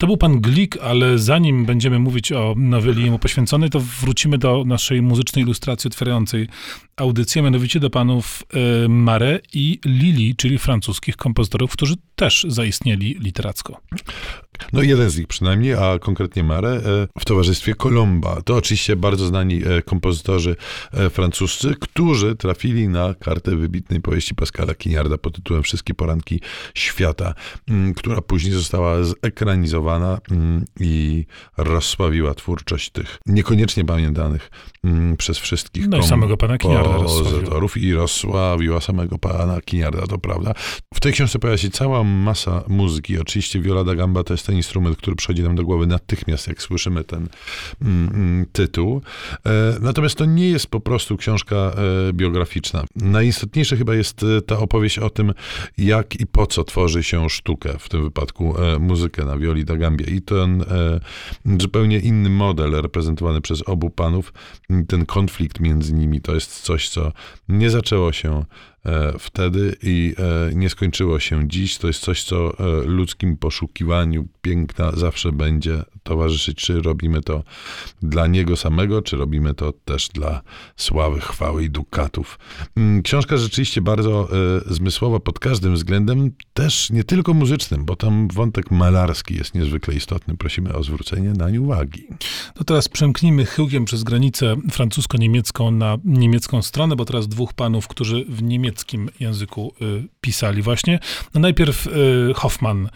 To był pan Glik, ale zanim będziemy mówić o noweli jemu poświęconej, to wrócimy do naszej muzycznej ilustracji otwierającej audycję, mianowicie do panów y, Mare i Lili, czyli francuskich kompozytorów, którzy też zaistnieli literacko. No jeden z nich przynajmniej, a konkretnie Mare, e, w towarzystwie Colomba. To oczywiście bardzo znani e, kompozytorzy e, francuscy, którzy trafili na kartę wybitnej powieści Pascala Kiniarda pod tytułem Wszystkie poranki świata, która później została zekranizowana i rozsławiła twórczość tych niekoniecznie pamiętanych przez wszystkich no i samego pana Kiniarda kompozytorów i rozsławiła samego pana Kiniarda, to prawda. W tej książce pojawia się cała masa muzyki. Oczywiście Viola da Gamba to jest ten instrument, który przychodzi nam do głowy natychmiast, jak słyszymy ten mm, mm, tytuł. E, natomiast to nie jest po prostu książka e, biograficzna. Najistotniejsze chyba jest e, ta opowieść o tym, jak i po co tworzy się sztukę, w tym wypadku e, muzykę na wioli da Gambie. I ten e, zupełnie inny model reprezentowany przez obu panów, ten konflikt między nimi, to jest coś, co nie zaczęło się E, wtedy i nie skończyło się dziś. To jest coś, co ludzkim poszukiwaniu piękna zawsze będzie towarzyszyć. Czy robimy to dla niego samego, czy robimy to też dla sławy, chwały i dukatów. Mm, książka rzeczywiście bardzo zmysłowa pod każdym względem, też nie tylko muzycznym, bo tam wątek malarski jest niezwykle istotny. Prosimy o zwrócenie nań uwagi. To teraz przemknijmy chyłkiem przez granicę francusko-niemiecką na niemiecką stronę, bo teraz dwóch panów, którzy w niemieckim języku y, pisali właśnie. No najpierw y, Hoffman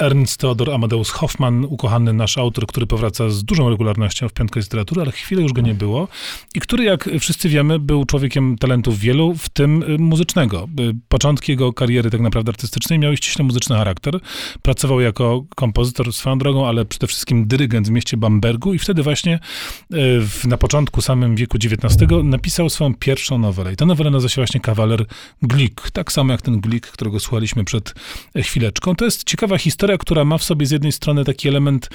Ernst Theodor Amadeus Hoffmann, ukochany nasz autor, który powraca z dużą regularnością w Piątkę Literatury, ale chwilę już go nie było i który, jak wszyscy wiemy, był człowiekiem talentów wielu, w tym y, muzycznego. Y, początki jego kariery tak naprawdę artystycznej miały ściśle muzyczny charakter. Pracował jako kompozytor swoją drogą, ale przede wszystkim dyrygent w mieście Bambergu i wtedy właśnie y, w, na początku samym wieku XIX napisał swoją pierwszą nowelę. I ta nowela nazywa się właśnie Kawaler Glik. Tak samo jak ten Glik, którego słuchaliśmy przed chwileczką. To jest ciekawa historia, która ma w sobie z jednej strony taki element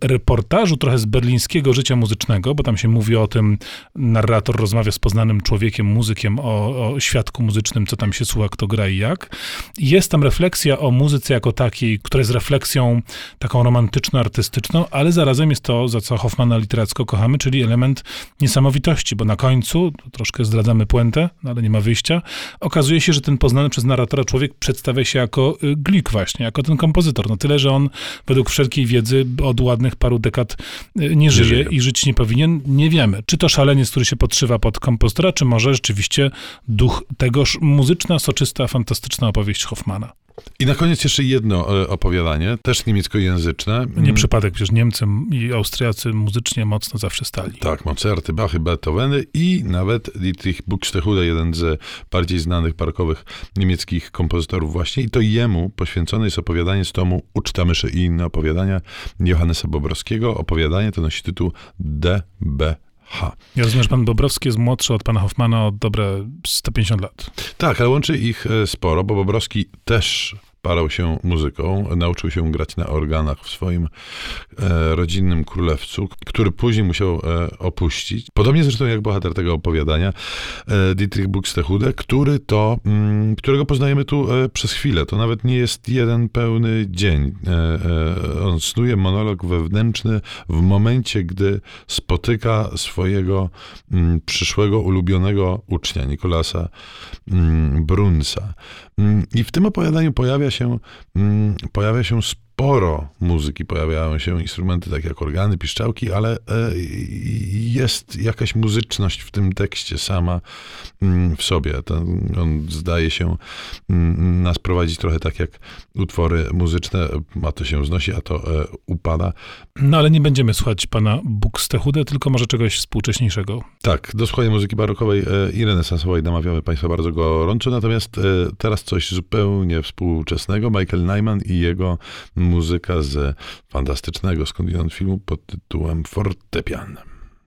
reportażu trochę z berlińskiego życia muzycznego, bo tam się mówi o tym, narrator rozmawia z poznanym człowiekiem, muzykiem, o, o świadku muzycznym, co tam się słucha, kto gra i jak. Jest tam refleksja o muzyce jako takiej, która jest refleksją taką romantyczno-artystyczną, ale zarazem jest to, za co Hoffmana literacko kochamy, czyli element niesamowitości, bo na końcu, troszkę zdradzamy puentę, no ale nie ma wyjścia, okazuje się, że ten poznany przez narratora człowiek przedstawia się jako y, Glik właśnie, jako ten kompozytor. No tyle, że on według wszelkiej wiedzy od ładnych paru dekad y, nie żyje, nie żyje. i żyć nie powinien, nie wiemy. Czy to szaleniec, który się podszywa pod kompozytora, czy może rzeczywiście duch tegoż muzyczna, soczysta, fantastyczna opowieść Hoffmana. I na koniec jeszcze jedno e, opowiadanie, też niemieckojęzyczne. Nie przypadek, przecież Niemcy i Austriacy muzycznie mocno zawsze stali. Tak, Mozarty, Bachy, Beethoveny i nawet Dietrich Buxtehude, jeden z bardziej znanych parkowych niemieckich kompozytorów właśnie. I to jemu poświęcone jest opowiadanie z tomu Uczta myszy i inne opowiadania Johannesa Bobrowskiego. Opowiadanie to nosi tytuł DB Ha. Ja rozumiem, że pan Bobrowski jest młodszy od pana Hoffmana o dobre 150 lat. Tak, ale łączy ich e, sporo, bo Bobrowski też parał się muzyką, nauczył się grać na organach w swoim e, rodzinnym królewcu, który później musiał e, opuścić. Podobnie zresztą jak bohater tego opowiadania, e, Dietrich Buxtehude, który to, m, mm, którego poznajemy tu e, przez chwilę. To nawet nie jest jeden pełny dzień. E, e, on snuje monolog wewnętrzny w momencie, gdy spotyka swojego m, mm, przyszłego ulubionego ucznia, Nikolasa mm, Brunsa. I w tym opowiadaniu pojawia się, mm, pojawia się sporo muzyki, pojawiają się instrumenty takie jak organy, piszczałki, ale e, jest jakaś muzyczność w tym tekście sama mm, w sobie. on zdaje się mm, nas prowadzić trochę tak jak utwory muzyczne, a to się wznosi, a to e, upada. No ale nie będziemy słuchać pana Buxtehude, tylko może czegoś współcześniejszego. Tak, do słuchania muzyki barokowej e, i renesansowej namawiamy państwa bardzo gorąco, natomiast teraz coś zupełnie współczesnego. Michael Nyman i jego muzyka z fantastycznego skądinąd filmu pod tytułem Fortepian.